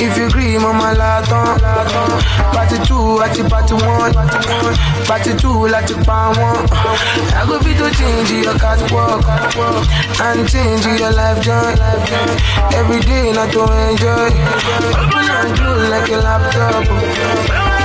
If you agree, mama laton. Uh, uh. Party two, at the party one. Party two, at the pan one. I go be to change your catwalk and change your life joy. Every day, not to enjoy. Open and close like a laptop.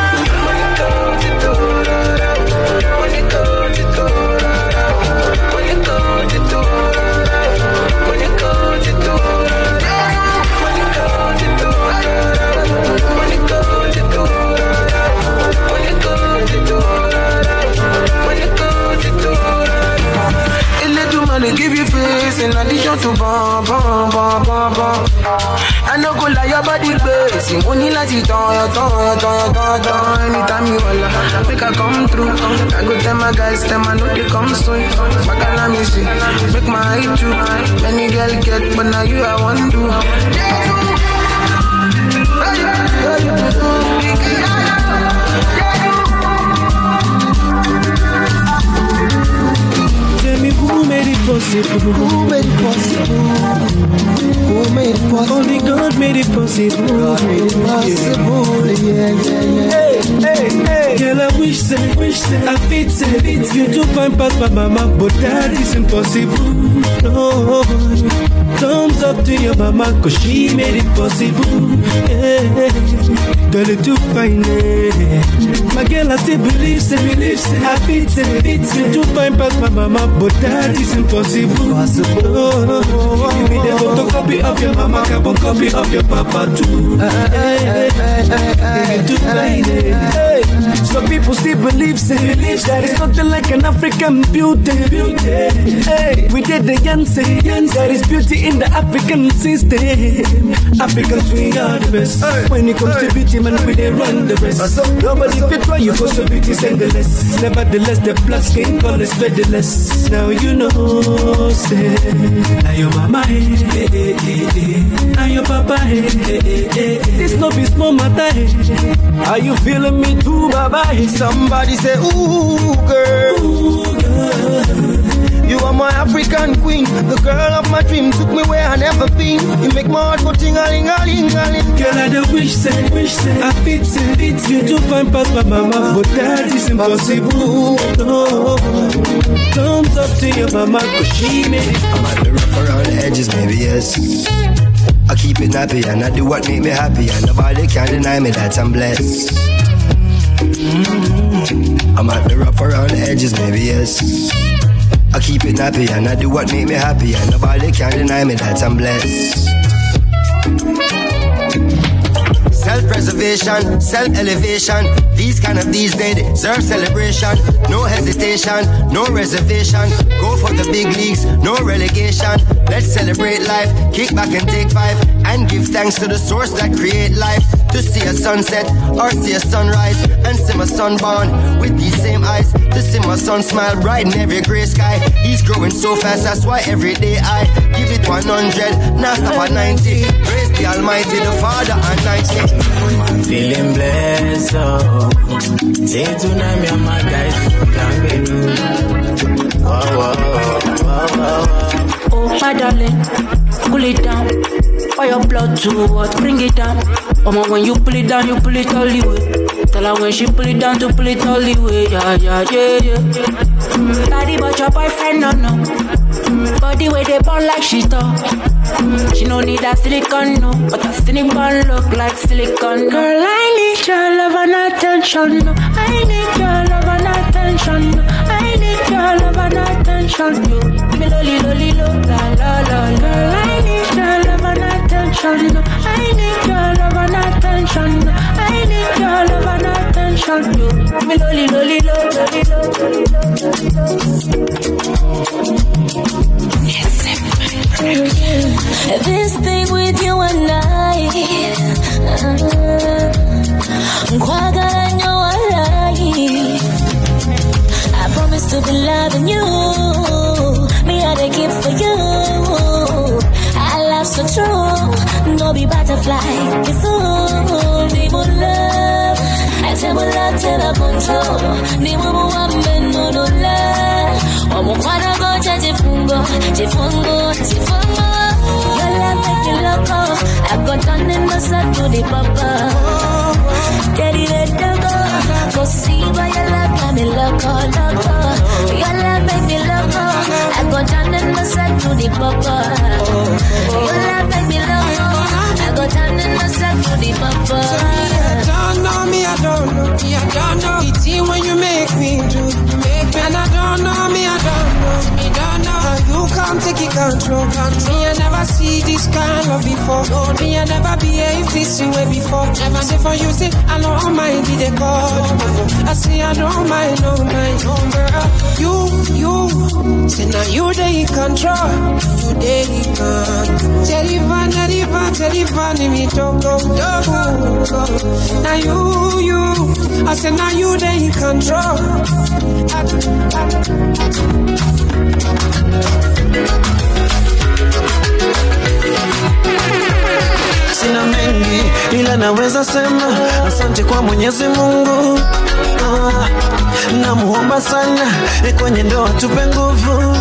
In addition to bum bum bum. I no go lie, your body it on your tongue, your tongue, your tongue, tongue. Anytime you holla, make I come through. I go tell my guys, them I know they come soon. Bacala me see, make my eye too. Many girl get, but now you I want to. Tell possible? Who made it possible? Who made it possible? Only God made it possible. God made it possible. Yeah, yeah, yeah. Hey, hey, hey. Girl, I wish say, wish say, I fit say, fit you to find past my mama, but that is impossible. No. Thumbs up to your mama, cause she made it possible. Yeah. Tell her to find it. My girl, I still believe, say, believe, say, I fit say, fit say, to find past my mama, but that is impossible. No. Give me the photocopy of your mama, carbon copy of your papa too. Hey, hey, hey, to find it. Hey. Some people still believe, say, believe that it's nothing like an African beauty. beauty. Hey, we did the Yancy, there is beauty in the African system. Africans, we are the best. When it comes to beauty, man, we they run the rest. Nobody fit try you for so beauty, singleless. Nevertheless, the black skin color is dreadless. Now you know, say, now your mama, hey, hey, hey, hey, hey. now your papa, hey, hey, hey, hey. this no be small matter. Hey. Are you feeling me too, baba? Somebody say, ooh, girl. Ooh, girl. You are my African queen, the girl of my dream. Took me where I never been. You make my heart go ting a ling a ling a ling. Girl, I don't wish say, wish say, I fit say, fit you to find past my mama, but that is impossible. No. Thumbs up to your mama, cause she made it. I'm at the rough around the edges, maybe yes. I keep it happy and I do what make me happy, and nobody can deny me that I'm blessed. Mm-hmm. I'm at the rough around the edges, maybe yes. I keep it happy and I do what make me happy, and nobody can deny me that I'm blessed. Self-preservation, self-elevation. These kind of these they deserve celebration. No hesitation, no reservation. Go for the big leagues, no relegation. Let's celebrate life, kick back and take five, and give thanks to the source that create life. To see a sunset or see a sunrise, and see my son born with these same eyes. To see my son smile bright in every gray sky. He's growing so fast, that's why every day I give it 100, now stop at 90. Praise the Almighty, the Father and 90. I'm feeling blessed, oh. Say tonight me and my guys can be do. Oh, oh, oh, oh, oh. Oh, my darling, cool it down. Your blood to what? Bring it down. Mama, when you pull it down, you pull it all the way. Tell her when she pull it down to pull it all the way. Yeah, yeah, yeah, yeah. Daddy, but your boyfriend, no, no. Body where they burn like she talk. She no need that silicone, no. But her silicone look like silicone. Girl, I need your love and attention. No. I need your love and attention. No. I need your love and attention. You give me lolly, lolly, lo, la, la, la. Girl, I need your love and attention. No. I need your love and attention. I need your love and attention. You me lolly, lolly, lo, lolly, lo, lolly, lo. This thing with you and I Kwagala nyo I promise to be loving you butterfly It's all Ni mo love. I tell my love till I control Ni mo mo wambe no no love Omukwana gocha chifungo Chifungo Chifungo Your love make you loco I got down in the sun to the papa Daddy let go Go see by your love got me loco loco Your love make me loco I got down in the sun to the papa Your love make me loco The sun to the papa don't know me, I don't know me, I don't know. It's when you make me do, and I don't know me, I don't know me, don't know. How you come take control, control. Me, I never see this kind of before. No, me, I never behave this way before. Never say for you, say I don't mind the call. I say I don't mind, no oh mind, oh no girl. You, you, say now you they control, you they control. Telephone, telephone, telephone, me toko, toko. Now you, you, I said now you they control. Sina mengi ila naweza sema asante kwa Mwenyezi Mungu. Ah, namuomba sana kwenye ndoa tupe nguvu.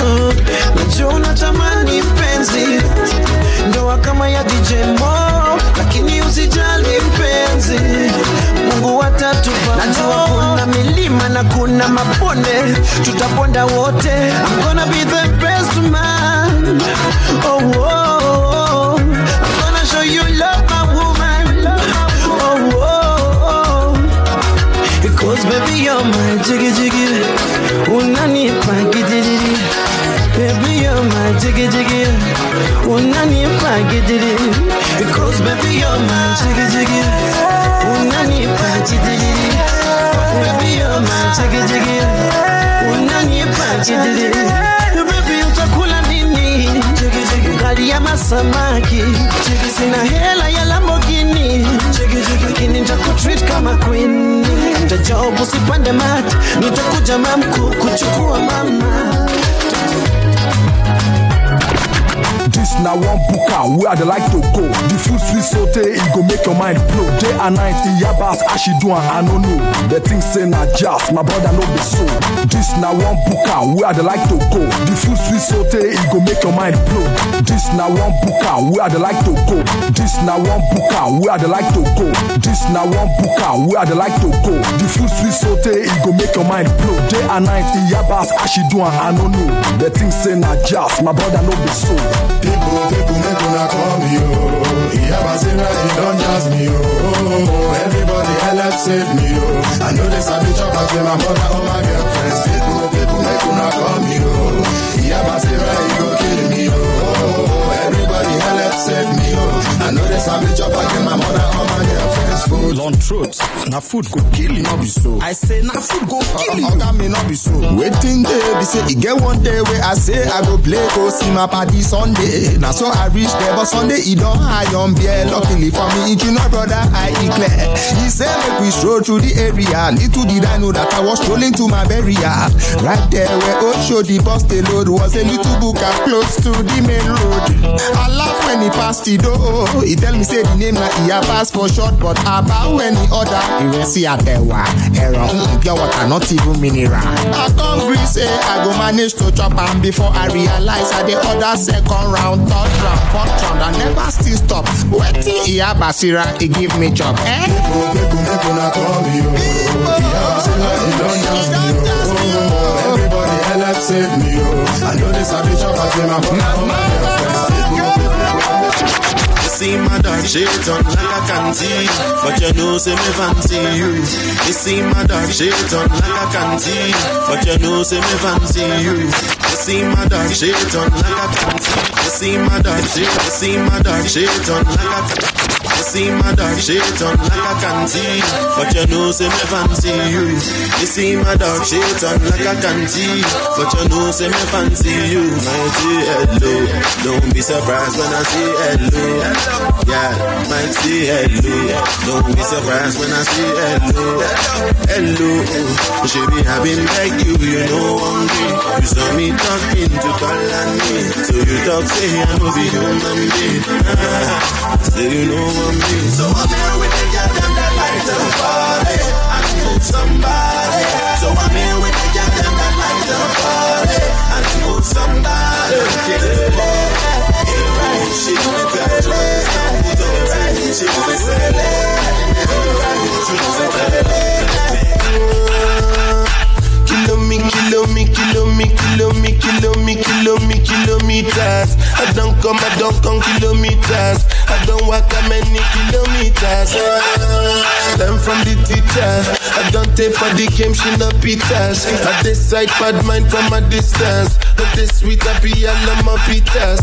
Ah, najua unatamani mpenzi, ndoa kama ya DJ Mo, lakini usijali mpenzi, Mungu atatupa. Najua kuna milima na kuna mabonde, tutaponda wote. I'm gonna be the best Ya masamaki Sina hela ya Lamborghini. Lakini nitakutreat kama queen. Nitajob sipande mat. Nitakuja mamku kuchukua mama This na one buka where I like to go. The food sweet saute, it go make your mind blow. Day and night, in yabas, as she do I no know. The thing say na jazz, my brother no be so. This na one buka where I like to go. The food sweet saute, it go make your mind blow. This na one buka where I like to go. This na one buka where I like to go. This na one buka where I like to go. The food sweet saute, it go make your mind blow. Day and night, in yabas, as she do I no know. The thing say na jazz, my brother no be so. People, people, make una call me, he don't me. Everybody, save me. I know this, be chop as my mother or my girlfriends. People, people, call me, he kill me. Everybody, save me. I know this, I be chop as my mother or my. Long truth, na food go kill you, no be so. I say na food go uh, kill uh, you. Oga me no be so. Waiting day, be say, e get one day where I say I go play go see my party Sunday. Now so I reach there, but Sunday he don't high on beer. Luckily for me, you know brother, I declare. He said make we stroll through the area. Little did I know that I was strolling to my burial. Right there where Osho the bus the load was a little booker close to the main road. I laugh when he passed the door. He tell me say the name na Iya pass for short, but about when he order, wa. Error, mm, pure water, not even mineral. I come gree say I go manage to chop am before I realize I the order second round, third round, fourth round, I never still stop. Wetin Iya Basira he give me chop, eh? Everybody help save me, oh. I know this I be chop, I say my brother, see my dark shades on like I can see, but you know say me fancy you. You see my dark shades on like I can see, but you know say me fancy you. You see my dark shades on like I can see. You see my dark shades, you see my dark shades on like I can. You see my dark shades on like I can see, but you know say me fancy you. You see my dark shades on like I can see, but you know say me fancy you. My say hello, don't be surprised when I say hello. Yeah, might say hello, don't be surprised when I say hello. Hello, should be having like you, you know day. You saw me talking to call on me, so you talk say I know be human being. Ah, say you know one So I'm here with the girl them that like to party and move somebody. So I'm here with the girl them that like to party and move somebody. Get it Get right, she wanna tell you. So right, she wanna tell you. She tell you. Kilo me, kilo me, kilo me, kilo me, kilo me, kilo me, kilometers. I don't come, I don't come kilometers. I don't walk that many kilometers. Ah, Learn from the teacher. I don't take for the game, she no pitas. I decide bad mind from a distance. But this sweet I love my pitas.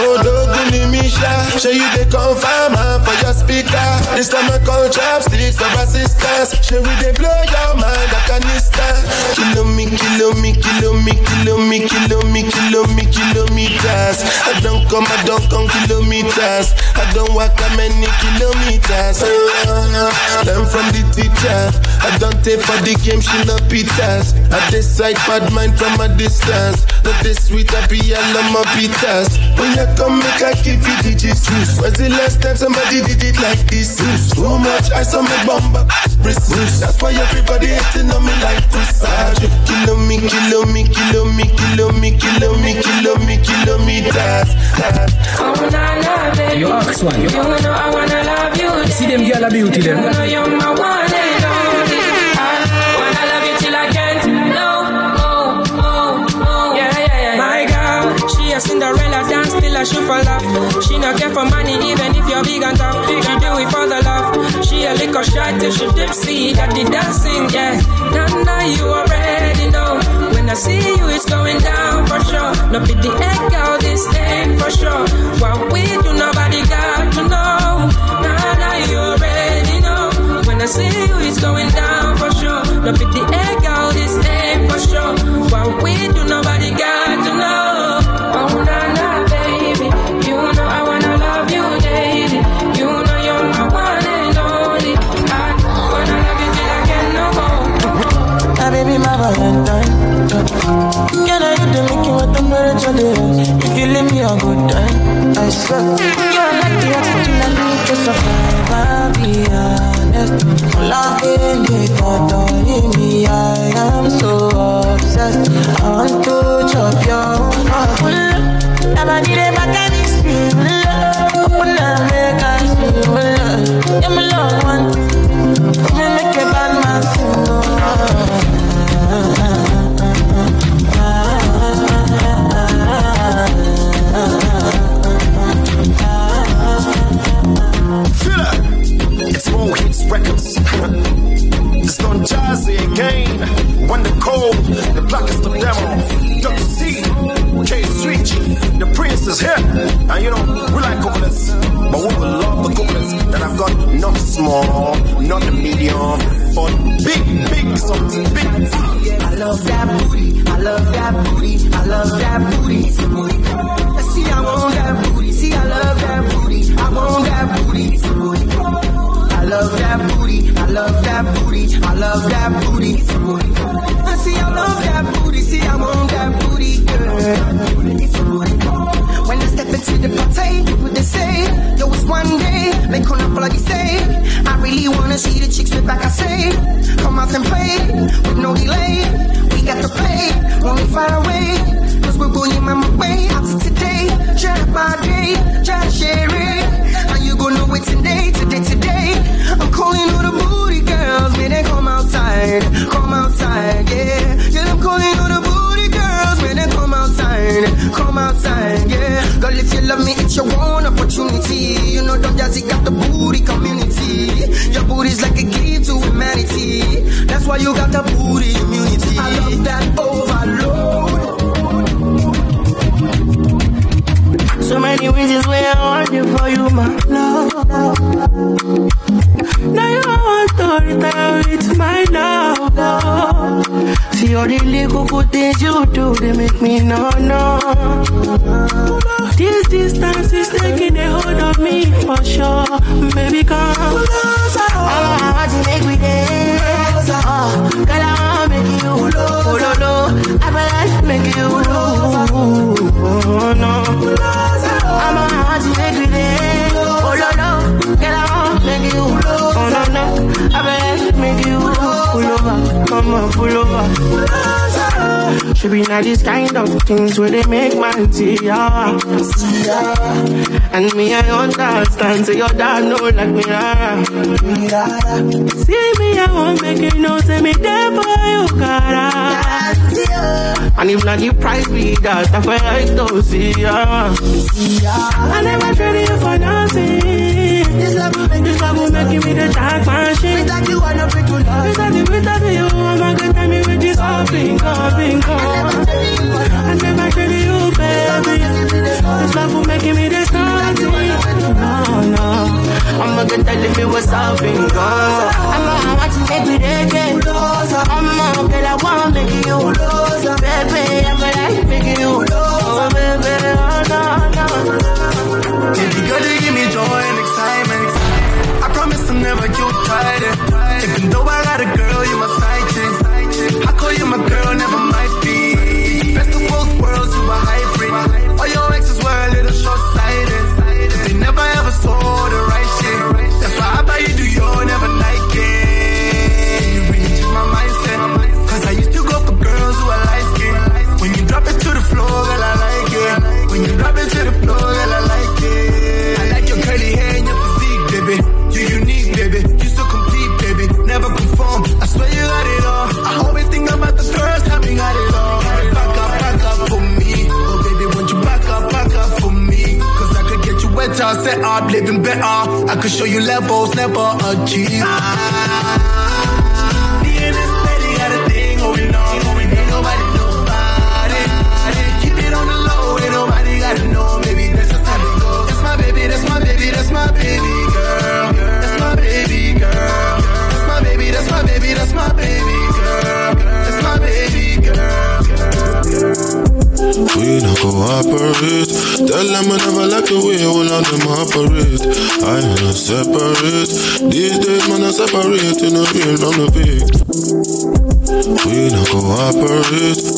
Oh, doguni misha. Show you the confirm for your speaker. This time I call chopsticks of assistance. Show we they blow your mind like a canister. Kilo me, kilo me, kilo me, kilometers. I don't come, I don't come kilometers. I don't walk that many kilometers. Learn from the teacher. I don't take for the game, she no pitas. I decide bad mind from a distance. Not this sweet, I be all of my pitas. When you come, make I give you the Jesus. When's the last time somebody did it like this? Too much ice on my bumper. That's why everybody hating on me like this. Kilo me, kilo me, kilo me, kilo me, kilo me, kilo me, kilometers. Oh, na, na, baby. You ask one. You, You know I wanna love you. you see them girl a beauty You them. know you're my one and only. I wanna love you till I can't. No, oh, oh, oh. Yeah, yeah, yeah. My girl, she a Cinderella dance till I shoot for love. She not care for money even if you're big and tough. She do it for the love. She a liquor shot till she tipsy. Got the dancing, yeah. Now you already know. I see you, it's going down for sure. No be the this ain't for sure. What we do, nobody got to know. Now, now you already know. When I see you, it's going down for sure. No be the this ain't for sure. What we do, nobody got to know. Oh, na na, baby. You know I wanna love you. You know you're my one and only. I wanna love you till I can no more. Ah, baby, my Valentine. Can I hit the making what to do? If you leave me a good time, I swear. You're like the oxygen I need to survive. I'll be honest. Loving me, but only me. I am so obsessed. I want to chop your heart. I'm a need a back and it's me. Open up, make us feel. Yeah, my love one. Me make a bad man sing. Again. When the cold, the blackest of them all. Dr. C, K Switch, the prince is here. And you know, we like governance. But we will love the governance that I've got not small, not the medium, but big, big, something big. I love that booty, I love that booty, I love that booty. See, I want that booty, see, I love that booty, I want that booty. I love that booty, I love that booty, I love that booty. I see, I love that booty, see, I want that booty, girl. When I step into the party, what they say, yo, it's one day, make on a bloody say. I really wanna see the chicks with back, I say. Come out and play, with no delay. We got to play, only far away. Going my way, today. And you gonna today, today, today. I'm calling all the booty girls, may they come outside, come outside, yeah. Yeah, I'm calling all the booty girls, come outside, come outside, yeah. Girl, if you love me, it's your one opportunity. You know, just got the booty community. Your booty's like a key to humanity. That's why you got the booty immunity. I love that overload. So many reasons why I want you for you, my love. Now you want to retire with my love. See all the little good things you do, they make me no no. This distance is taking a hold of me for sure, baby. Come, I want to make me dance. Oh, girl, I want to make you oh, lo, lo. I make you oh, oh, no. Make you pull over. Come on, pull over. Should be not these kind of things where they make man see ya. And me, I understand, so your dad know like me. ah. See me, I won't make you know, say me there for you, cara. And if not the price be that, I feel like to see ya. I never traded you for nothing. This love will make, this love will make me the dark machine. Without you, I never to love. Without you, without you, I'm a good time with this hopping, hopping, I never traded you, baby. This love will make me the nothing. No, no. I'm a good telling me what's up and go. I'm a watch you make me. I'm a girl, I wanna make you. Baby, I'm a like make you. Oh, baby, oh, no, no. Girl, you give me joy never get tired. Even though I got a girl, you my wetter, set up, living better. I could show you levels never achieved. We not cooperate. Tell them I never like the way all of them operate. I not separate. These days, man, I separate in the real from the fake. We not cooperate.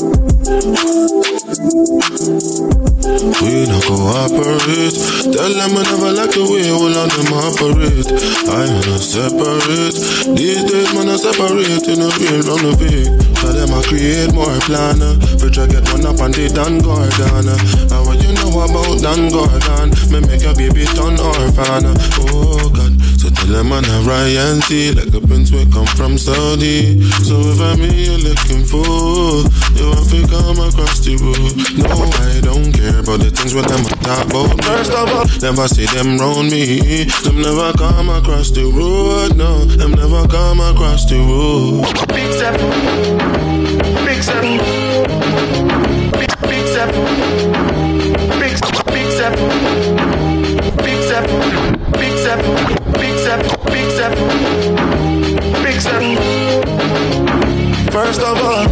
Cooperate. Tell them I never like the way all of them operate. I not separate. These days, man, I separate in the real from the fake. Tell them I create more planner. For try get one up on the Dan Gordon. Uh. And what you know about Dan Gordon? Me make your baby turn orphan. Uh. Oh God. So tell them I'm a Ryan T. A we come from Saudi. So if I'm you're looking for, you have to come across the road. No, I don't care about the things with them talk about. First of all, never see them round me. Them never come across the road. No, them never come across the road. Big Zephyr. Big Zephyr. Big, big Zephyr. Big, big Zephyr. Big Zephyr. Big Zephyr. Big Zephyr. Big First of all,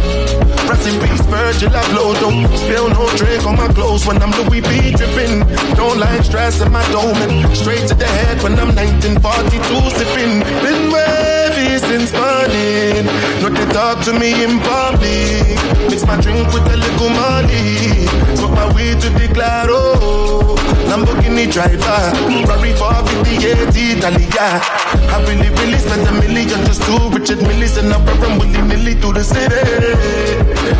rest in peace, Virgil Abloh. Don't spill no drink on my clothes when I'm Louis B dripping. Don't like stress in my dome and straight to the head when I'm 1942 sipping. Been wavy since morning. Look to talk to me in public. Mix my drink with a little money. Smoke my way to declare, oh. Lamborghini driver, Ferrari 458 Italia. I really, really spent a million just to Richard Millis and I'm from willy nilly through the city.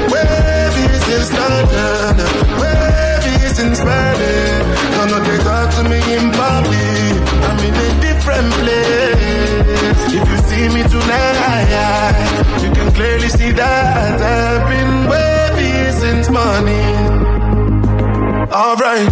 Wavy since London, wavy since Berlin. Don't know they talk to me in public. I'm in a different place. If you see me tonight, you can clearly see that I've been wavy since morning. Alright,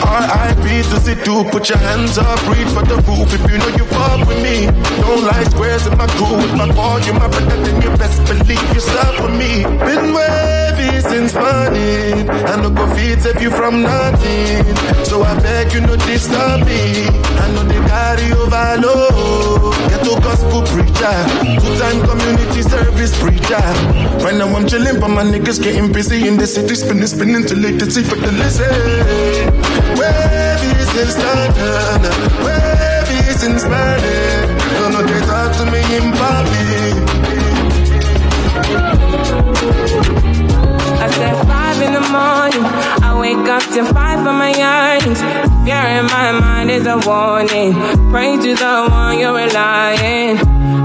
RIP to sit to put your hands up, reach for the roof if you know you fuck with me. Don't like squares in my crew. If I call you my brother, then you best believe you stuck with me. Been wavy since morning, and no go feed save you from nothing. So I beg you no disturb me. I know they carry overload. Get gospel preacher, two time community service preacher. Right now I'm chilling, but my niggas getting busy in the city, spinning, spinning till late to see for the listen. Wavy since London, wavy since Berlin. Don't know they talk to me in public. I said five in the morning. I wake up to five for my yearnings. Fear in my mind is a warning. Pray to the one you're relying.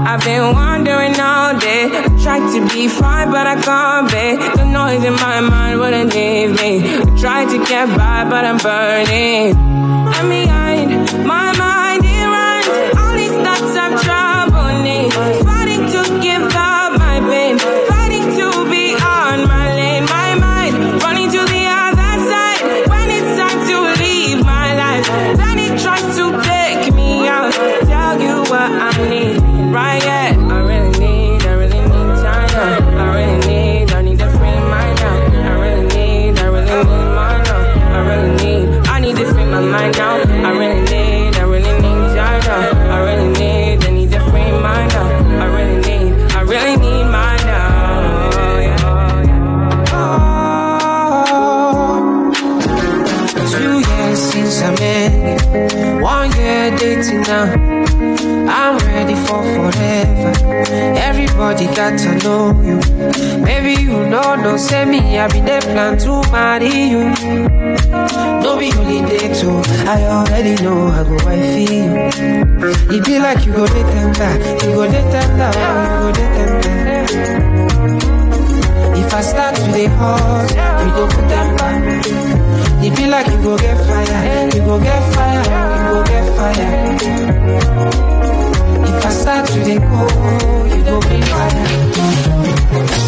I've been wandering all day. I Tried to be fine, but I can't be. The noise in my mind wouldn't leave me. I tried to get by, but I'm burning. And behind my mind, for forever. Everybody got to know you. Maybe you know, no, say me, I be there plan to marry you. No be only day too. I already know how I go wife you. It be like you go them back, you go them down, you go them back. If I start to the hot, we go put them back. It be like you go get fire, you go get fire, you go get fire. If I to the go, you go bring fire.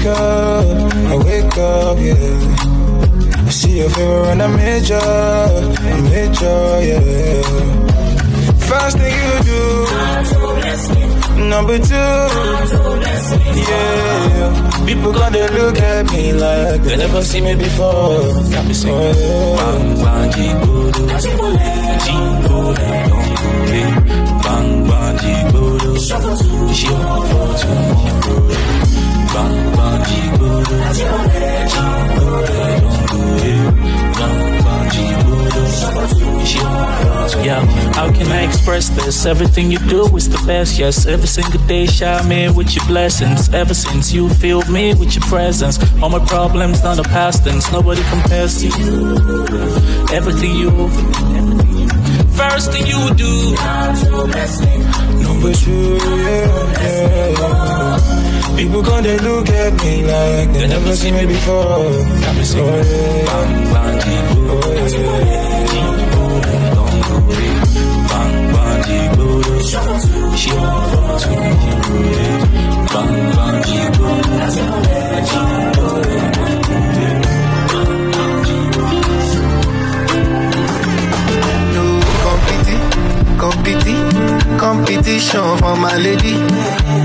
Wake up, I wake up, yeah. I see your favor and I major, I major, yeah. First thing you do, number two, yeah. People gonna look at me like they never seen me before. Oh, yeah. Bang bang jigodo, jigodo don't. Bang bang jigodo, shuffle to shuffle to How can I express this? Everything you do is the best. Yes, every single day shower me with your blessings. Ever since you filled me with your presence, all my problems not a past tense. Nobody compares to you. Everything you First thing you do. Number two, yeah, yeah. People gonna look at me like they never seen me before. Oh, yeah. Bang bang go away. Bang bang jigodo, shuffle to. Bang bang competi- competition for my lady.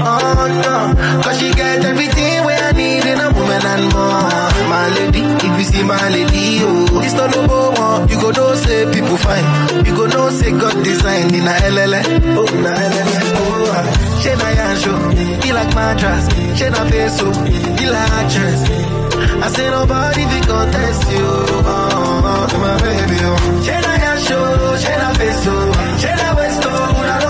Oh no, cause she get everything where I need in a woman and more. My lady, if you see my lady, oh, it's not no one. You go know say people fine. You go know say God design in a LLA. Oh, na LLA. Oh, ah. she na yancho, he like mattress. She na peso, he like actress. I say nobody fi contest you, oh, oh, my baby, oh. She na yancho, she na peso, she na una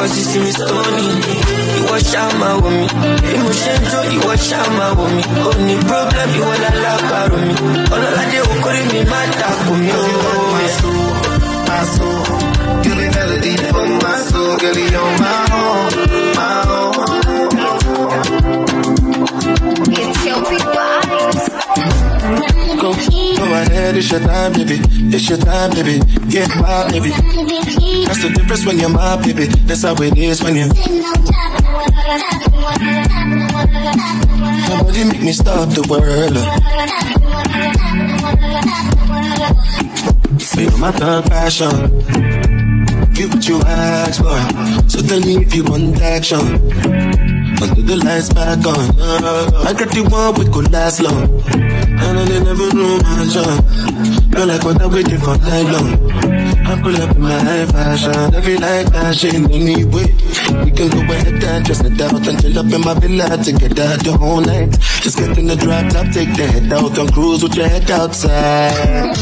mọ́ mi, kọ́ sí sí mi stony. Ìwọ ṣáà máa wò mí, bí mo ṣe ń jó ìwọ ṣáà máa wò mí. Ó ní problem ìwọ lálábàárò mi, ọlọ́ládé okòrí mi má dàkú mi ó. my soul. You the melody for my soul, girl, you're my own, my own. It's your big eyes. Go, go ahead, it's your time, baby. It's your time, baby. Get my baby. That's the difference when you're my baby. That's how it is when you. Nobody make me stop the world. Feel my third passion. Give what you ask for. So tell me if you want action. Until the lights back on. I got the one we could last long. And I never know my job. Feel like what I'm waiting for that long. I pull up in my high fashion. Every life fashion anyway. We can go ahead and just head out and chill up in my villa to get out the whole night. Just get in the drop top, take the head out and cruise with your head outside.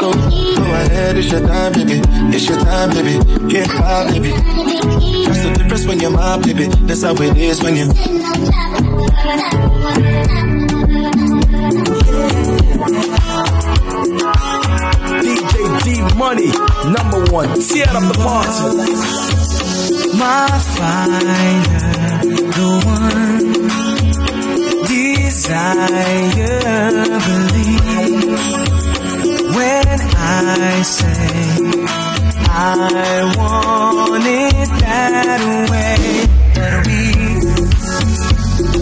Go, go ahead, it's your time, baby. It's your time, baby. Get by, baby. That's the difference when you're my baby. That's how it is when you. Money, number one. Tear up the party. My fire, the one desire, believe when I say I want it that way. That we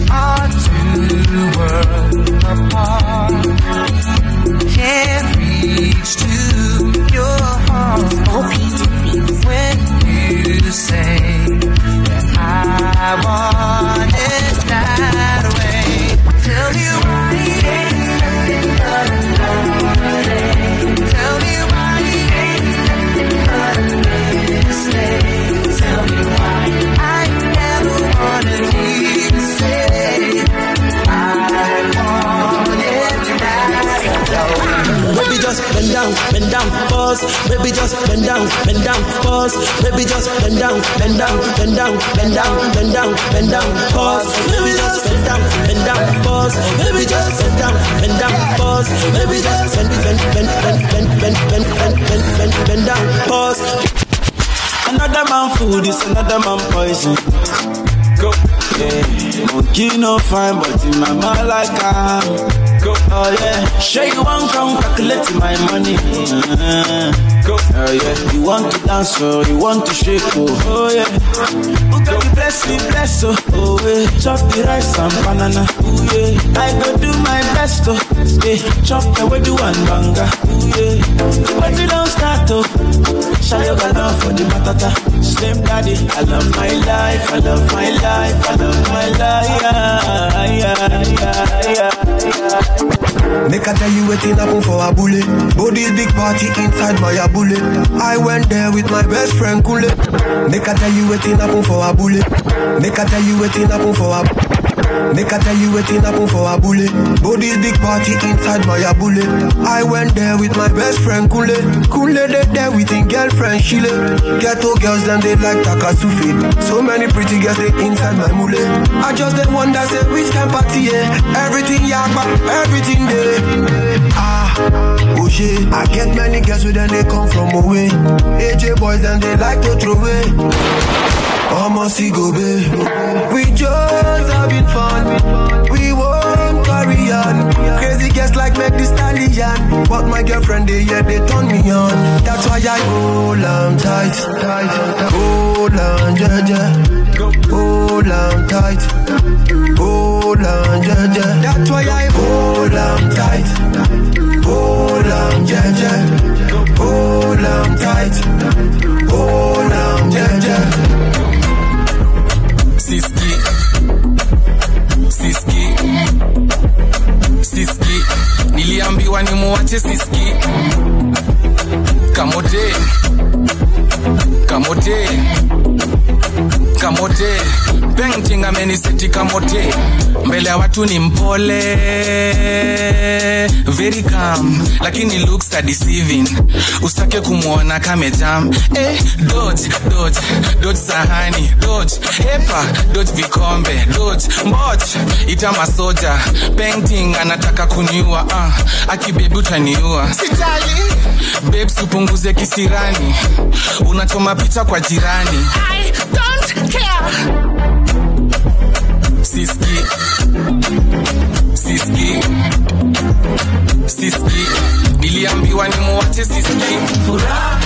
are two worlds apart, can't reach to your heart when you say that I want it that way. Tell me just bend down, bend down, pause. Baby just bend down, bend down, pause. Baby just bend down, bend down, bend down, bend down, bend down, bend down, pause. Baby just bend down, bend down, pause. Baby just bend down, bend down, pause. Baby just bend, bend, bend, bend, bend, bend, bend, bend, bend, bend, bend down, pause. Another man food is another man poison. Go. Yeah, monkey no fine, but in my mind like I'm. Go. Oh yeah, sure you want come calculate my money. Uh, go. Oh yeah, you want to dance or you want to shake oh, oh yeah. Who got the bless me bless oh, oh yeah. Chop the rice and banana. Oh yeah, I go do my best oh. Yeah, chop the way do one banga. Oh yeah, the party don't start oh. Shayo gala for the matata. Slim daddy, I love my life, I love my life, I love my life. Yeah, yeah, yeah, yeah, yeah. Make I tell you wetin happen for Abule. Body's big party inside my Abule. I went there with my best friend Kule. Make I tell you wetin happen for Abule. Make I tell you wetin happen for Abule. Make I tell you wetin happen for a Abule. Body's big party inside my Abule. I went there with my best friend Kule. Kule they there with him girlfriend Shile. Ghetto girls them they like Takasufi. So many pretty girls they inside my mule. I just they wonder say which kind party yeah. Everything yakba, everything there. Ah, oh shit. I get many girls with them they come from away. AJ boys and they like to throw away. Almost go babe. We just having fun. We won't carry on. Crazy girls like make the stallion. But my girlfriend they yeah they turn me on. That's why I hold on tight. Hold on, yeah, yeah. Hold on tight. Hold on, yeah, yeah. That's why I hold on tight. Hold on, yeah, yeah. Hold on tight. Hold on, yeah, yeah. Siski. Siski. Siski. Niliambiwa ni muache Siski. Kamote. Kamote Kamote Painting ameniseti kamote. Mbele ya watu ni mpole very calm lakini looks are deceiving. Usake kumwona kamejam eh, dodge dodge dodge sahani dodge hepa dodge vikombe dodge mboch ita masoja. Painting anataka kuniua uh, akibebi utaniua. Sijali babes upunguze kisirani. Unachoma picha kwa jirani. I don't care. Siski Siski Siski Niliambiwa ni muwache Siski Furaha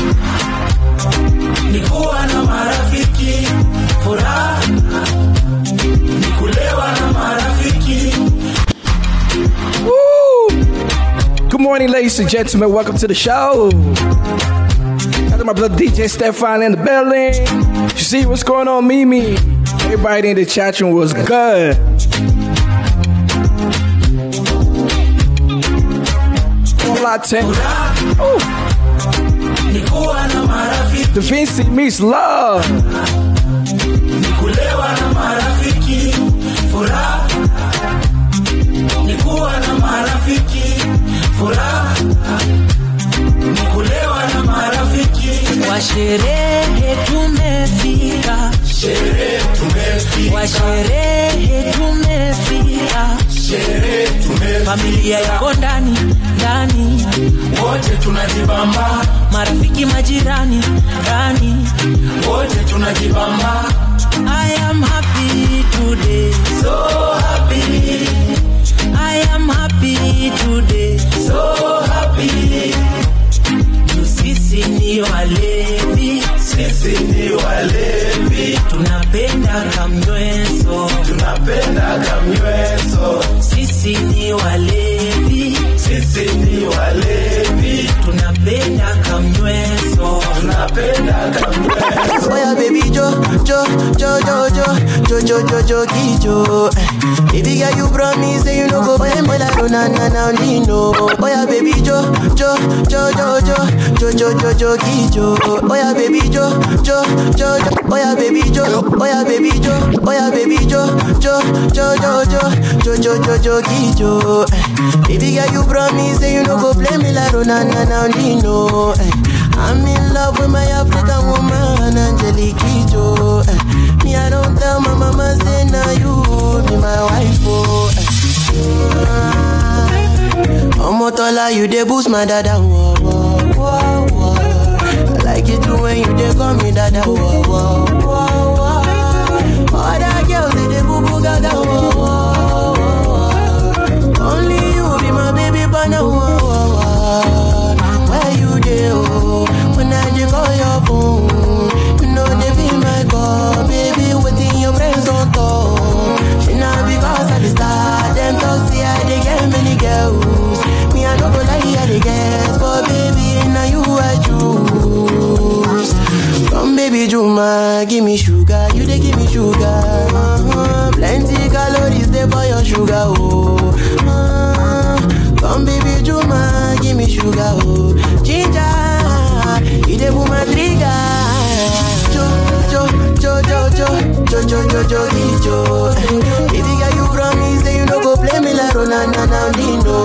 ni kuwa na marafiki, furaha ni kulewa na marafiki. Woo! Good morning, ladies and gentlemen. Welcome to the show. Got my brother DJ Stefan in the building. You see what's going on, Mimi? Everybody in the chat room was good. Marafiki, The Vinci meets love. furaha ni furaha Kwa sherehe tumefika, Sherehe tumefika, kwa sherehe tumefika, sherehe tumefika, familia iko ndani ndani, wote tunajibamba, marafiki majirani ndani, wote tunajibamba. I am happy today, So happy, I am happy today, so ni walevi, sisi ni walevi, tunapenda kamnyweso, tunapenda kamnyweso, sisi ni walevi, sisi ni walevi, tunapenda kamnyweso, Oya baby Jo, Jo, jo, jo, jo, jo, jo, jo, jo, jo, jo. Baby girl, you promise you no go buy me like na na na Nino. Oh yeah, baby jo, jo, jo, jo, jo, jo, jo, jo, jo, jo. Oh yeah, baby jo, jo, jo, jo. Oh yeah, baby jo, oh yeah, baby jo, oh yeah, baby jo, jo, jo, jo, jo, jo, jo, jo, jo, jo. Baby girl, you promise you no go play me like na na na Nino. I'm in love with my African woman, Angelique Kidjo. Eh, Me, I don't tell my mama, say, now you be my wife, oh. eh. Omotola, you dey boost my dada, whoa, whoa, whoa, whoa. I like it too when you dey call me dada, whoa, whoa, whoa, whoa. Other girls, they dey boo boo gaga, whoa, whoa, girls. Me I don't go lie, I get, but baby now you I choose. Come baby Juma, give me sugar, you dey give me sugar. Uh-huh. Plenty calories there for your sugar, oh. Uh, come baby Juma, give me sugar, oh. Ginger, you dey pull my trigger. Jo, jo, jo, jo, jo, jo, jo, jo, jo, jo. Na na Dino.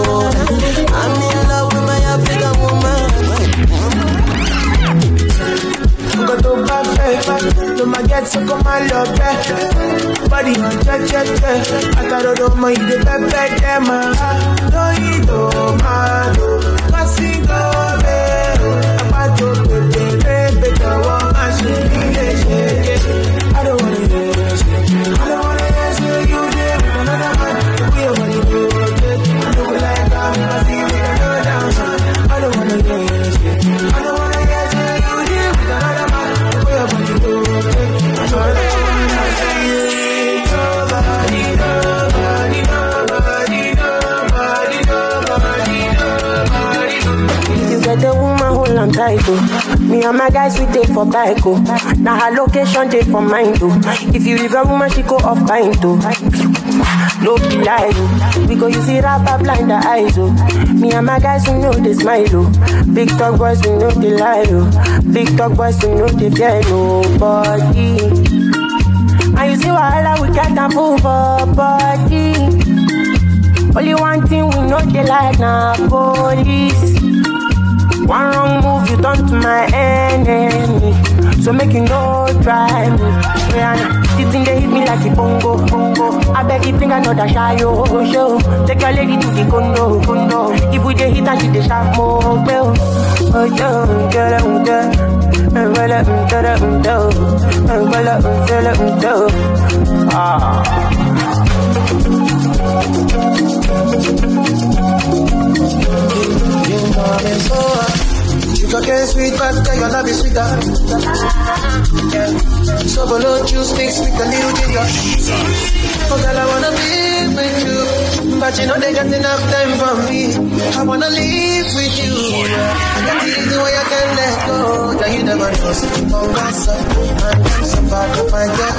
I'm in love with my African woman. Go to perfect, no my get so come my love back. Body on check check check. I got all my the perfect them. No you do man, passing go. Abajo pepe pepe, kawa mashini. On tight, oh. Me and my guys, we take for bike, oh. Now her location, take for mine, oh. If you leave a woman, she go off pint, oh. No be lie, oh. We go use blind the eyes. Oh. Me and my guys, we know they smile. Oh. Big talk boys, we know they lie. Oh. Big talk boys, we know they fear nobody. And you see wahala, we a move for body. Only one thing we know they like na police. One wrong move, you turn to my enemy. So make you no try me. Rihanna, this thing they hit me like a bongo, bongo. I beg you bring another shy show. Take your lady to the condo, condo. If we dey hit and she dey sharp more, bell. Oh yo, girl, um, girl. Ah. You know me so Cane sweet, but your love is sweeter. Yeah. So below juice mixed with a little ginger. Oh girl, I wanna be with you, but you know they got enough time for me. I wanna live with you. That's the easy way I can let go. That you never know, so come rise up and so far to your love.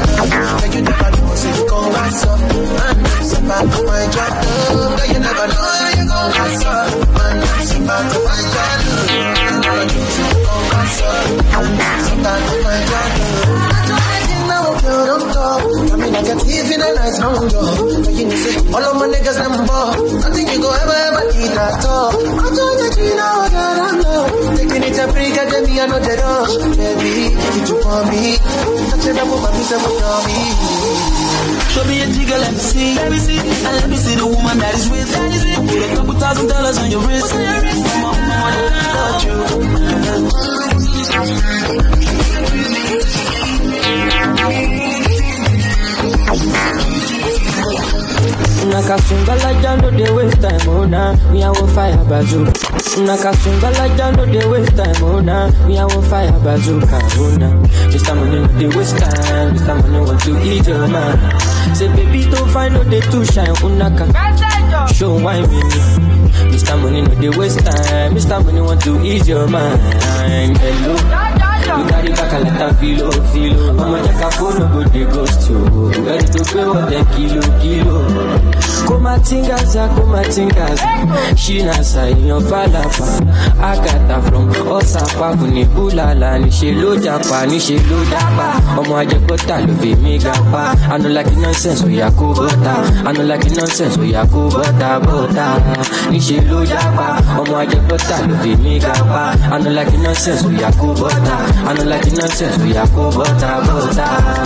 That you never know, so come rise up and so far to your love. That you never know, Oh, don't talk. I mean, I teeth in a nice round job. But you know, say, all of my niggas, them ball. I think you go ever, ever need that talk. I'm trying to get now, girl, I know. Taking it a break, then me, I know the rush. Oh, baby, if you want me, touch it up with my piece of me. Show me a jigger, let me see. Let me see. And let me see the woman that is with. That is with. Put a couple thousand dollars on your wrist. Mama, I want you. Nakasungala jano they waste time nah Me I will fire bazooka Nakasungala jano they waste time nah Me I will fire bazooka oh nah Mr. Money no they waste time Mr. Money want to eat your man Say baby don't find no they too shine unaka Show why me Mr. Money no they waste time Mr. Money want to ease your mind Hello you carry back a letter, of filo, filo. Mama jaka phone no go dey ghost you. You ready to pay what ten kilo, kilo. Koma tingaza, koma tingaza. She na sa inyo falapa. Akata from Osapa, funi bulala. Ni she lo japa, ni she lo dapa. Ọmọ ajẹkọta ló fi mí gapa. I no like nonsense, oya kó bọ́ta. I no like nonsense, oya kó bọ́ta bọ́ta. Ni she lo japa. Ọmọ ajẹkọta ló fi mí gapa. I no like nonsense, oya kó bọ́ta. I know like innocence, we are cool, but I, but I.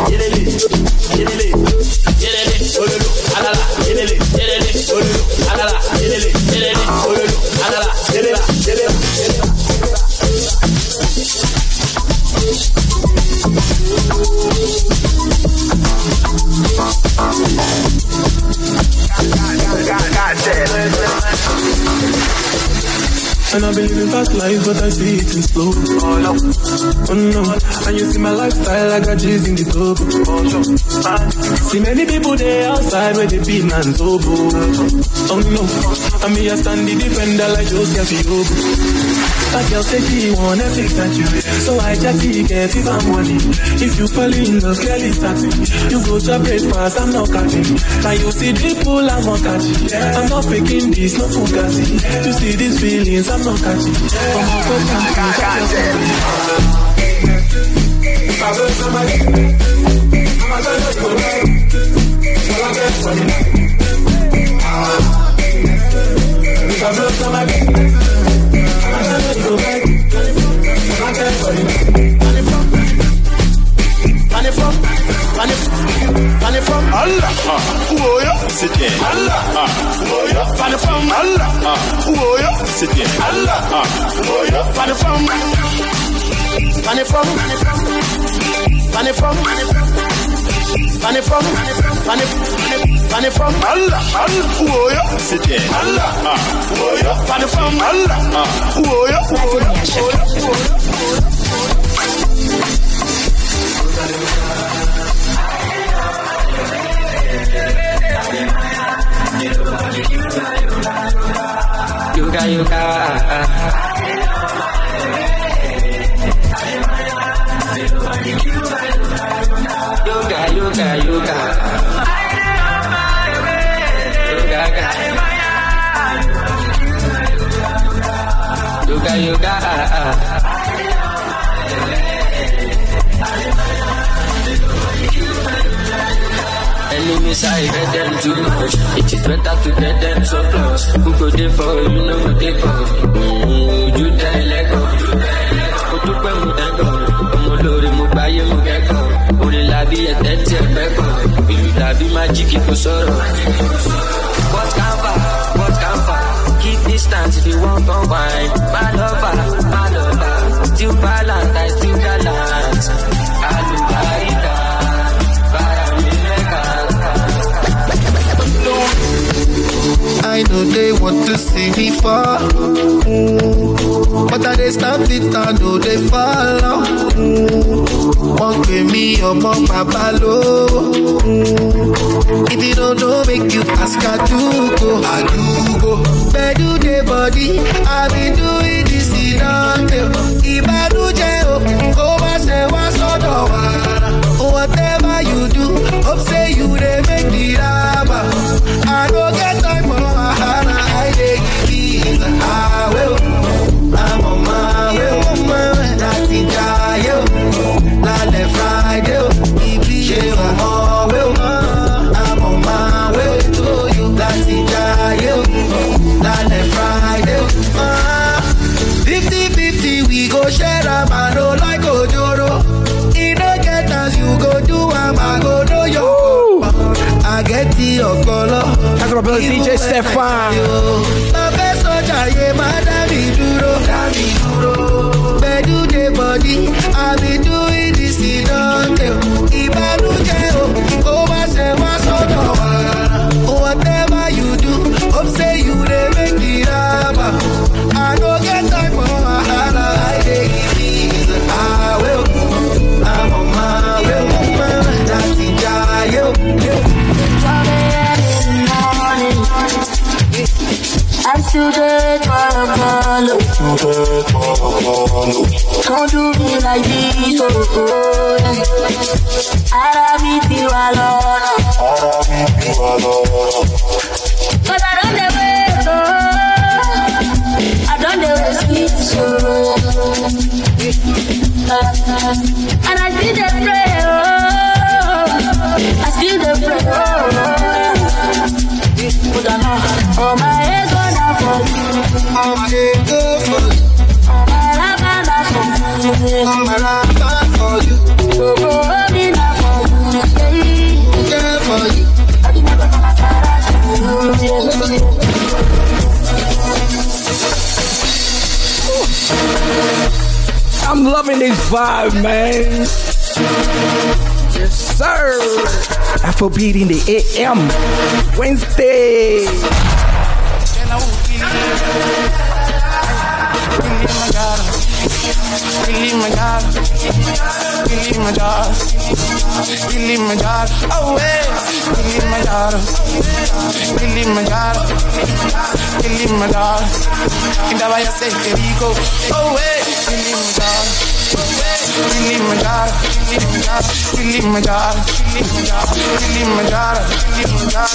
And I believe in fast life, but I see it in slow. Oh no, oh no. And you see my lifestyle, I got G's in the top. Oh no. See many people there outside where they feel and sober. Oh, oh no. And me I stand the defender like Joseph Yobo. That girl say she wanna fix at you. So I just get if I'm money. If you fall in love, clearly starting. You go to breakfast, I'm not catching. Now you see the pool, I'm not catching. I'm not faking this, no fugazi. You see these feelings, I'm not catching. From a first time, If I love somebody, I'ma tell you. All I get for you. If I love somebody, Sitye Allah. Ah. Woyo Fane fam. Allah. Ah. Woyo Sitye Allah. Ah. Woyo Fane fam. Fane fam. Fane fam. Fane fam. Fanny from Fanny Fanny from Allah. Allah. Woyo Sitye Allah. Woyo Fanny from Allah. Woyo Woyo Woyo Woyo yuka yuka. Yuka yuka yuka. Yuka yuka. Yuka yuka. Enemies, I hate them too much. It is better to get them so close. Who go there for you, know who they for. Mm, you die let go. Mo dúpẹ́ mo dẹ́gọ̀. What can fa? What can? Keep distance if you lover, bad lover. Still balance, I still gallant. I know they want to see me fall. Mm. But I they stop it, I know they follow. Mm. Wọ́n pè mí ọmọ bàbá ló. Mm. If you don't know, make you ask Adugo. Adugo. Bedu dey body, I been doing this in a DJ Stefan. A follow. Don't do me like this, oh, oh I don't dey oh. I don't. And I still pray, oh. I still pray, oh. All my ego now for you. All my ego for you. All my love now for you. All my love for you. So go hold me now for you. Yeah, for you. I'm loving this vibe, man. Yes, sir. Afrobeat in the AM. Wednesday. Kilimanjaro, Kilimanjaro, Kilimanjaro, oh hey, Kilimanjaro, Kilimanjaro, Kilimanjaro, Inda vaya ser que rico, oh hey, Kilimanjaro, Kilimanjaro, Kilimanjaro, Kilimanjaro, Kilimanjaro,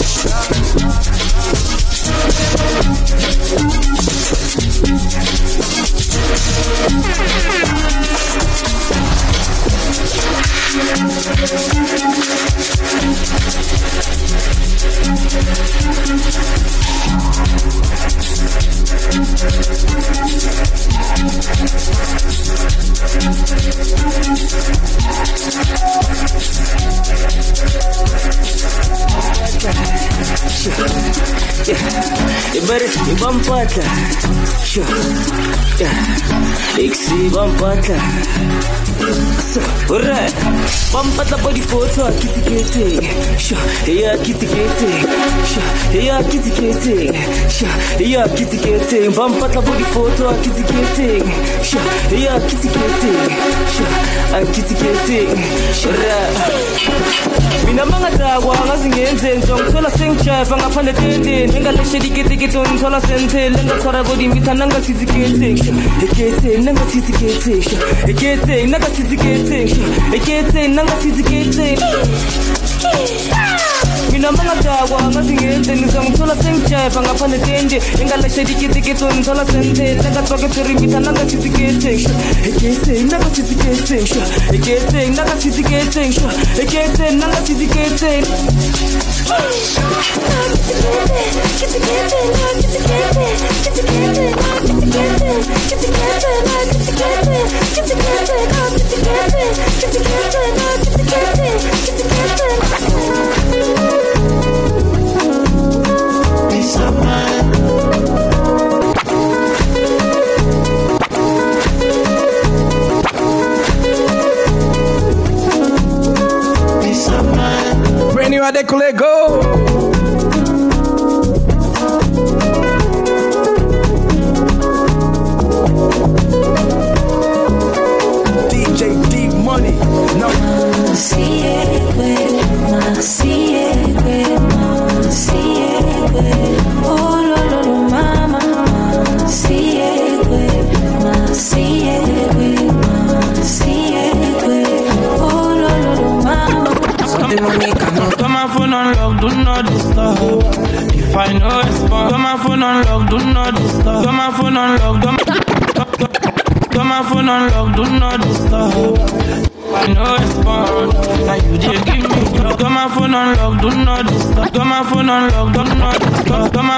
Kilimanjaro. Ibari ibampata Iksi bampata Alright Bampata body photo Kitty kitty Sure Yeah kitty kitty Sure Yeah kitty kitty Sure Yeah kitty kitty Bampata body photo Kitty kitty Sure Yeah kitty kitty Sure Ah kitty kitty Sure mina mangadakwa ngazingenzenzo ngithola sengijayiva ngaphandle tendeni engaleshedikitikito ngithola senthele engathwara bodimitha nangasiziketesha eketeni nangasiziketesha eketeni nangasiziketesha eketeni nangasiziketeni mina mangadakwa ngazingenzeni ngizangithola sengijayiva ngaphandle tende. Engaleshedikitikito ngithola senthele engathwakeperimitha nangasiziketesha eketeni nangasiziketesha eketeni nangasiziketesha eketeni nangasiziketeni Peace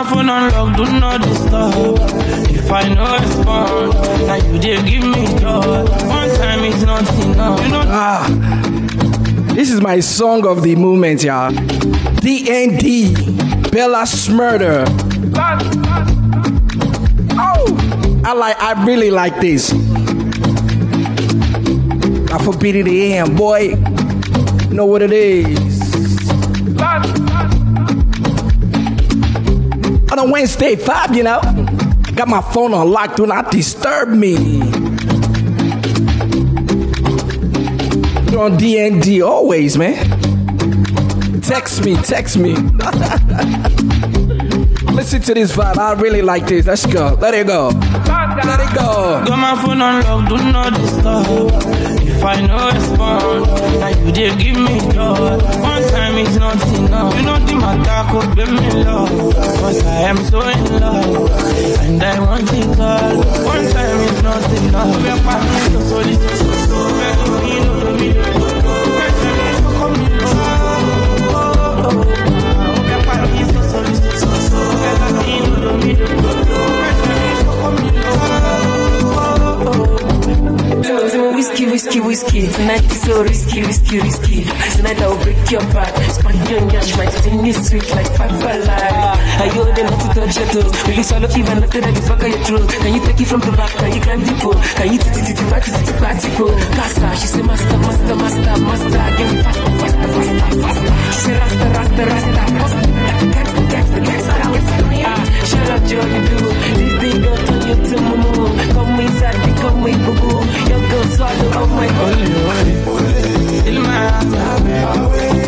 phone on lock, do not disturb. If I know respond, now you did give me job. One time is not enough. You know. Ah. This is my song of the moment, y'all. DND. Bella Shmurda. Oh, I like. I really like this. I forbid it AM, boy. Know what it is. Wednesday, five, you know. Got my phone on lock, do not disturb me. You're on DND always, man. Text me, text me. Listen to this vibe. I really like this. Let's go. Let it go. Let it go. Got my phone on lock, do not disturb. I no respond, now you dey give me joy. One time is not enough. You know the matter could be me love. Cause I am so in love. And I want it all. One time is not enough. We are passing so so so so so. Me no me no. Risky, risky. Tonight I will break your back. Spank you and yash, my is sweet like five. I owe them not to touch your toes. Will you swallow even after that you fuck out your throat? Can you take it from the back? Can you climb the pole? Can you back titi party go? Master, she say master, master, master, master. Give me faster, faster, faster, faster. She say rasta, rasta, rasta. Gangsta, gangsta, gangsta, gangsta. Ah, up, Joe, you do. This thing gon' turn you to mumu. Come inside, become my boo boo. Your girl swallow all my money. Till my heart Yeah, I keep Shole,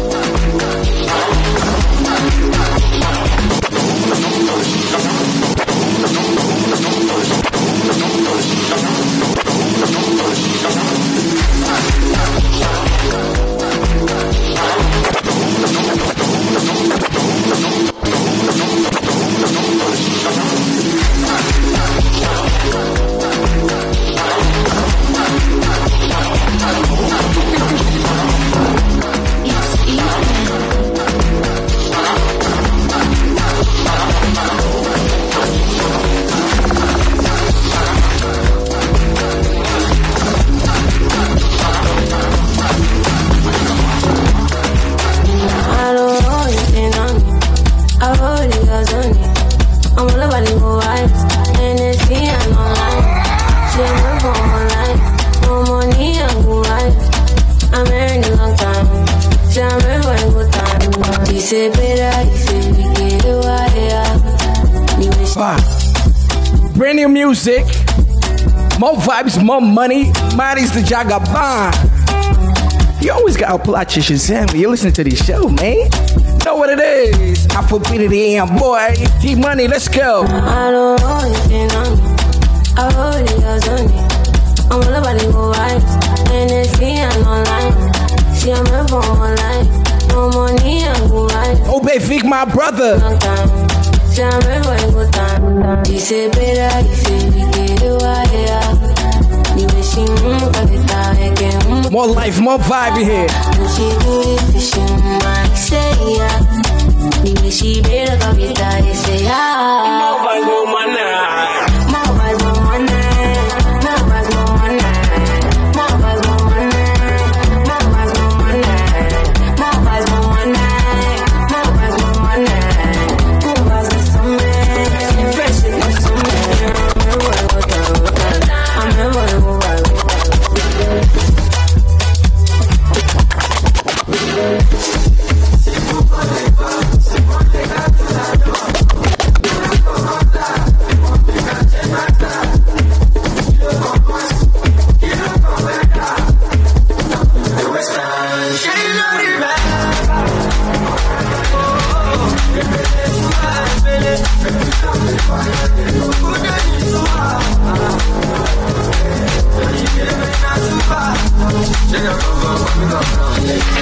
music. More vibes, more money. Marty's the Jagaban. You always gotta pull out your Shazam when you listen to this show, man. Know what it is. I forbid it in, boy. Dee Money, let's go. I don't know anything on me. I got on. I'm all about right. And it's me, I'm online. She I'm married for my life. No money, I'm go right. Obey Vic, my brother. She I'm married for a good time. She said, better, he said, we get it right. The way she move, I get tired, get move. More life, more vibe in here. She a lover when me.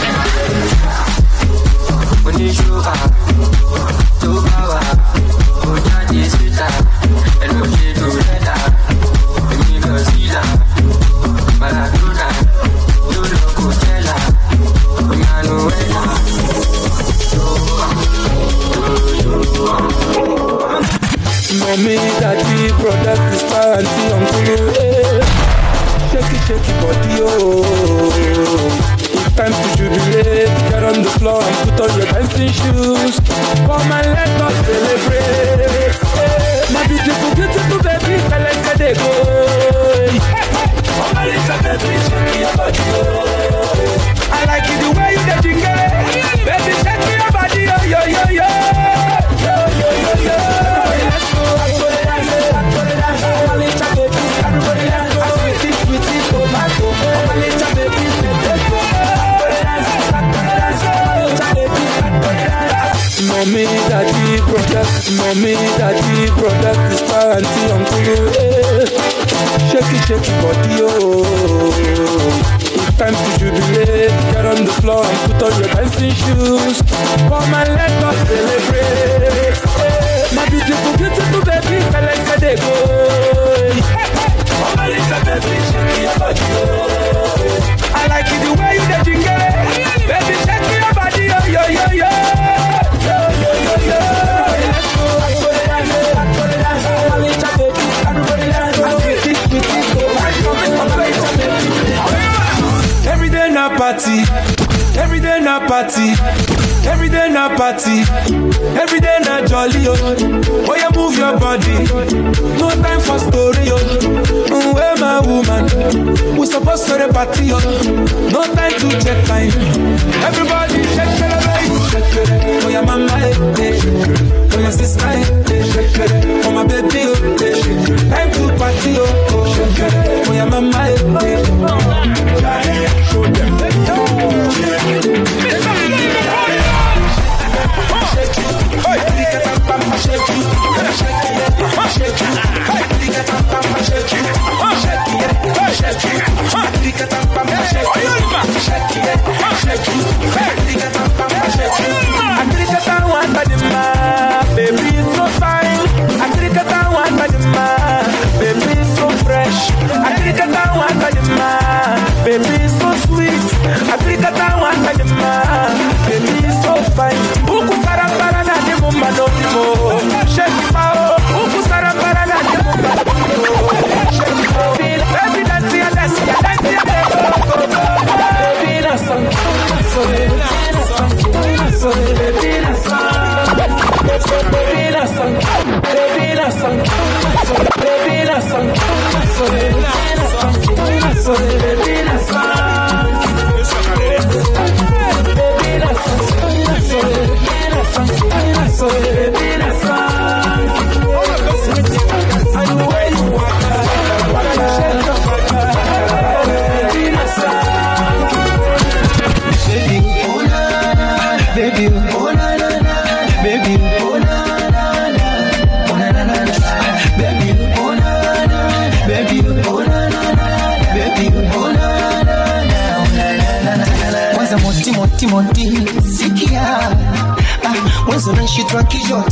Cause when she drunk is your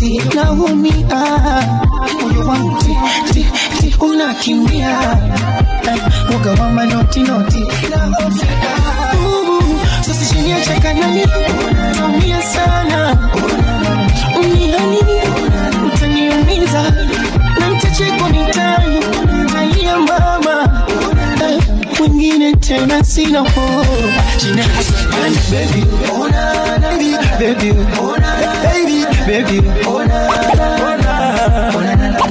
Moyo wangu ti, ti, ti unakimbia. Woga wa manoti noti. Naofika Sasa shiniache kana ni Naumia sana. Umia nini? Utaniumiza. Na nitachekwa mitaani Nalia mama. Eh, mwingine tena sina po Jina Baby. Baby. Baby Baby baby. Oh nah, na na, oh nah, nah nah.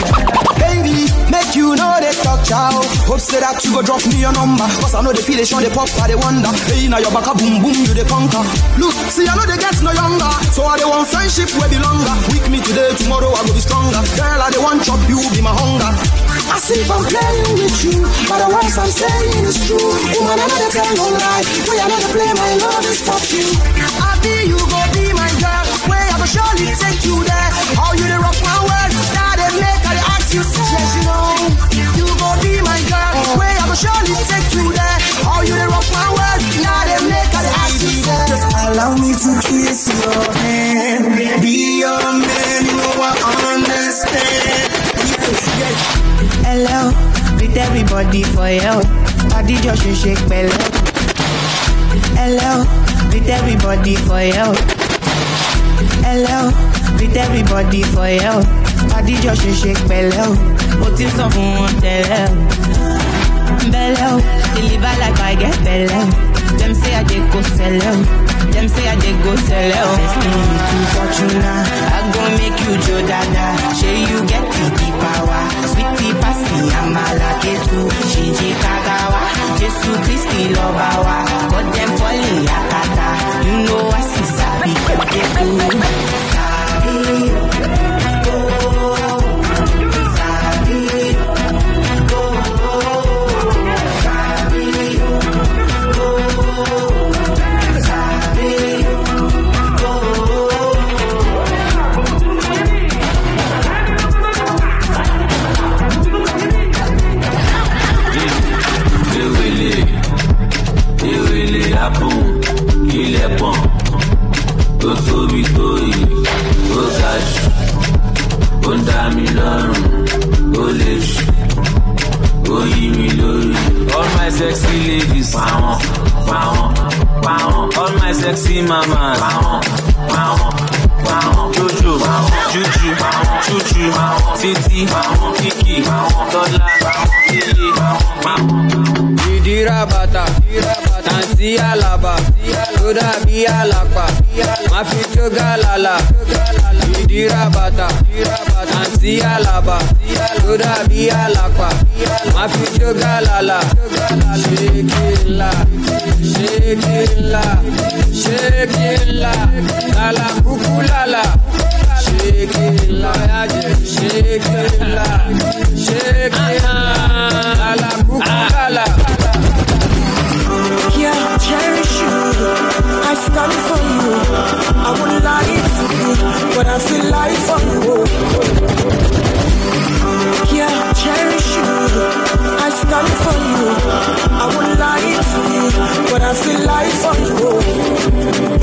Baby, make you know they talk chow. Hope say that you go drop me your number. Cause I know they feel it, show they pop, I they wonder. Hey, now your back a boom boom, you the conquer. Look, see I know they get no younger. So I they want friendship where be longer. Weak me today, tomorrow I will be stronger. Girl, I they want chop, you be my hunger. I see if I'm playing with you, but the words I'm saying is true. Woman, I know they tell no lie. We are not to play, my love is for you. I be you, go be surely take you there. How you the rock my world, that they make I ask you, say, yes, you know, you go be my girl. Way I will surely take you there. How you the rock my world, now they make I ask you, say, just allow me to kiss your hand. Be your man, you know I understand. Hello, with everybody for you. Body just shake, belly. Hello, with everybody for you. Hello, with everybody for you. Body just shake shake belly. Mo ti sọ fún wọn tẹ́lẹ̀ o. Bẹ́lẹ̀ o, deliver like I get bẹ́lẹ̀ o. Dem say I dey go sẹ́lẹ̀ o. Dem say I dey go sẹ́lẹ̀ o. Destiny to Fortuna, I go make you jo dada. Shey you get the power. Pasi amala ketu. Shinji kagawa. Jesu Kristi lọba wa. But dem fall in yakata. You know I see sabi ketu. Sabi yí mi lórí. All my sexy ladies, pàwọn, pàwọn, pàwọn. All my sexy mamas, pàwọn, pàwọn, pàwọn. Jojo, Juju, Chuchu, Titi, Kiki, Tọ́lá, Iye, pàwọn. ìdíra bàtà tàǹtí àlàbà tó dàbí àlàpà má fi jógà lálà ìdíra bàtà tàǹtí àlàbà tó dàbí àlàpà má fi jógà lálà ṣékìlá ṣékìlá ṣékìlá lálà kúkú lálà ṣékìlá ṣékìlá ṣékìlá lálà kúkú lálà. Yeah, cherish you. I stand for you. I lie to you, but I feel for you. Yeah, cherish you. I stand for you. I lie to you, but I feel for you.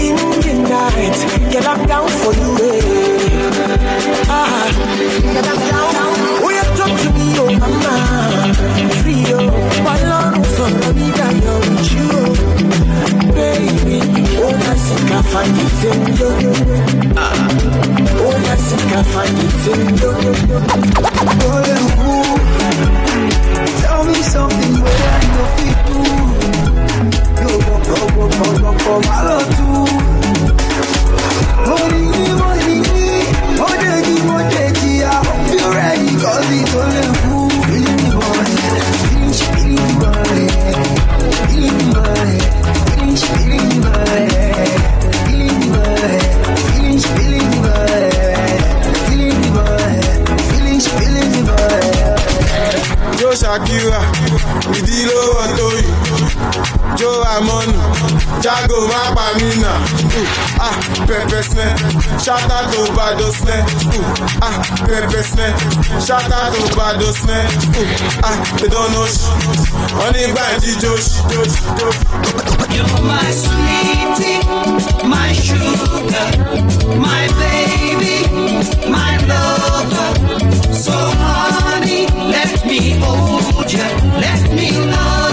In the night, get up down for you. eh. Ah. Oh, to me, oh mama. Free, oh, with you. Baby, oh, you. Ah. Oh, in you. Oh, you. Tell me something where I know people. Go, go, go, go, go, tu. Money, money, money, oh, money, I hope you're ready, cause it's only who feeling money, feeling, feeling the feeling, feeling the money, feeling the money, Jó Amọ́nù, Jago má pa mí nà. Uh, Ah, pẹpẹ snẹ, ṣáká tó gbàdó snẹ. Uh, Ah, pẹpẹ snẹ, ṣáká tó gbàdó snẹ. Uh, Ah, they don't know wọ́n ní gbà ń jíjó ṣì. You're my sweetie, my sugar, my baby, my lover. So honey, let me hold you, let me love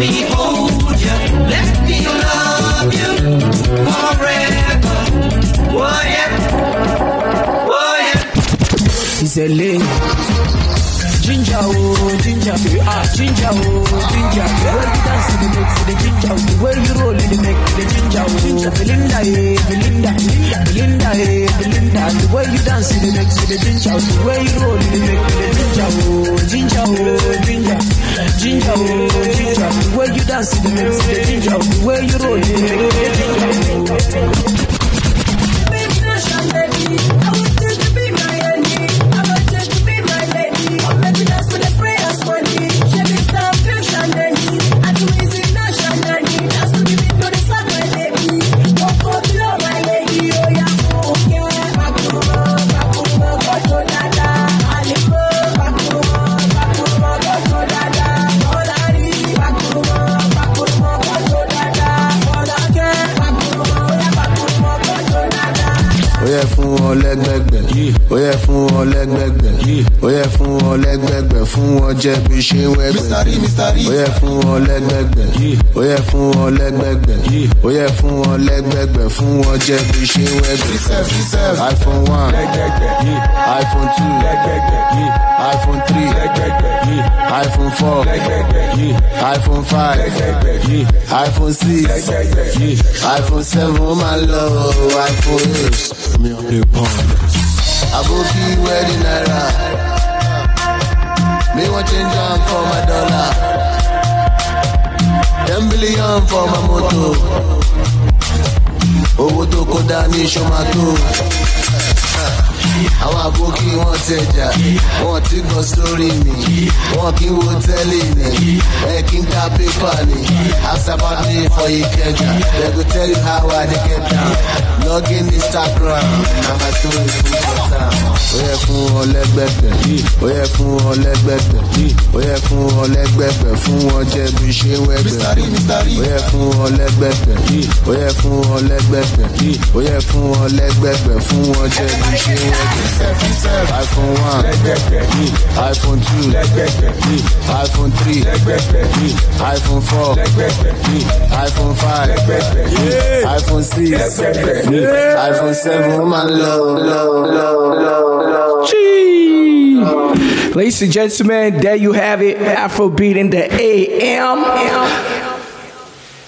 me hold you, let me love you forever. Oh yeah, oh yeah. It's. Ginger, oh, ginger, you are ah, ginger, oh, ginger. Where you dance to the mix, the ginger, oh. where you roll in the mix, the ginger, oh, ginger. Belinda, eh, Belinda, Belinda, Belinda eh, Belinda. The way you dance to the mix, the ginger, oh. the way you roll in the mix, the ginger, oh, ginger, oh, ginger ginger, oh, ginger. The way you dance the mix, the ginger, the way you roll the mix, the ginger. ó ó yẹ fún wọn lẹ́gbẹ̀gbẹ̀. Ó yẹ fún wọn lẹ́gbẹ̀gbẹ̀ fún wọn jẹ́ bí ṣe wẹ́gbẹ̀. Ó yẹ fún wọn lẹ́gbẹ̀gbẹ̀. Ó yẹ fún wọn lẹ́gbẹ̀gbẹ̀. Ó yẹ fún wọn lẹ́gbẹ̀gbẹ̀ fún wọn jẹ́ bí ṣe wẹ́gbẹ̀. Iphone one iphone two iphone three iphone four iphone five iphone six iphone seven ó máa lọ iphone eight. Aboki wedding naira. Me want change am for my dollar. Ten billion for my moto. Owó tó kó dání ṣomato. Àwọn àbókí wọn tẹjà, wọn ti gbọ́ sórí mi, wọn kì í wo tẹ́lẹ̀ ni, ẹ kì í ka pépà ni. About me for Ikeja, they go tell you how I dey get down. Log in Instagram, na my story full for town. Ó yẹ fún wọn lẹ́gbẹ̀gbẹ̀, ó yẹ fún wọn lẹ́gbẹ̀gbẹ̀, ó yẹ fún wọn lẹ́gbẹ̀gbẹ̀, fún wọn jẹ́ bí ṣe wẹ́gbẹ̀. Ó yẹ fún wọn lẹ́gbẹ̀gbẹ̀, ó yẹ fún wọn lẹ́gbẹ̀gbẹ̀, ó yẹ fún wọn lẹ́gbẹ̀gbẹ̀, fún wọn jẹ́ bí ṣe wẹ́gbẹ̀. iPhone one, iPhone two, iPhone three, iPhone four, iPhone five, iPhone six, iPhone seven, ó máa ń lọ, lọ, lọ, lọ, lọ. Gee. Ladies and gentlemen, there you have it. Afrobeat in the AM.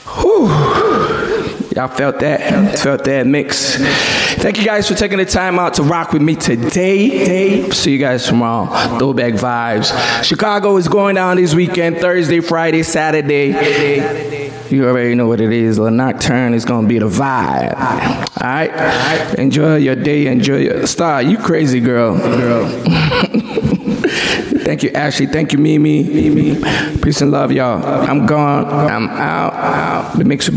Whew. Y'all felt that? Felt that mix. Thank you guys for taking the time out to rock with me today. See you guys tomorrow. Throwback vibes. Chicago is going down this weekend Thursday, Friday, Saturday. You already know what it is. The Nocturne is going to be the vibe. All right? Enjoy your day. Enjoy your star. You crazy girl. Girl. Thank you, Ashley. Thank you, Mimi. Peace and love, y'all. I'm gone. I'm out. mix will be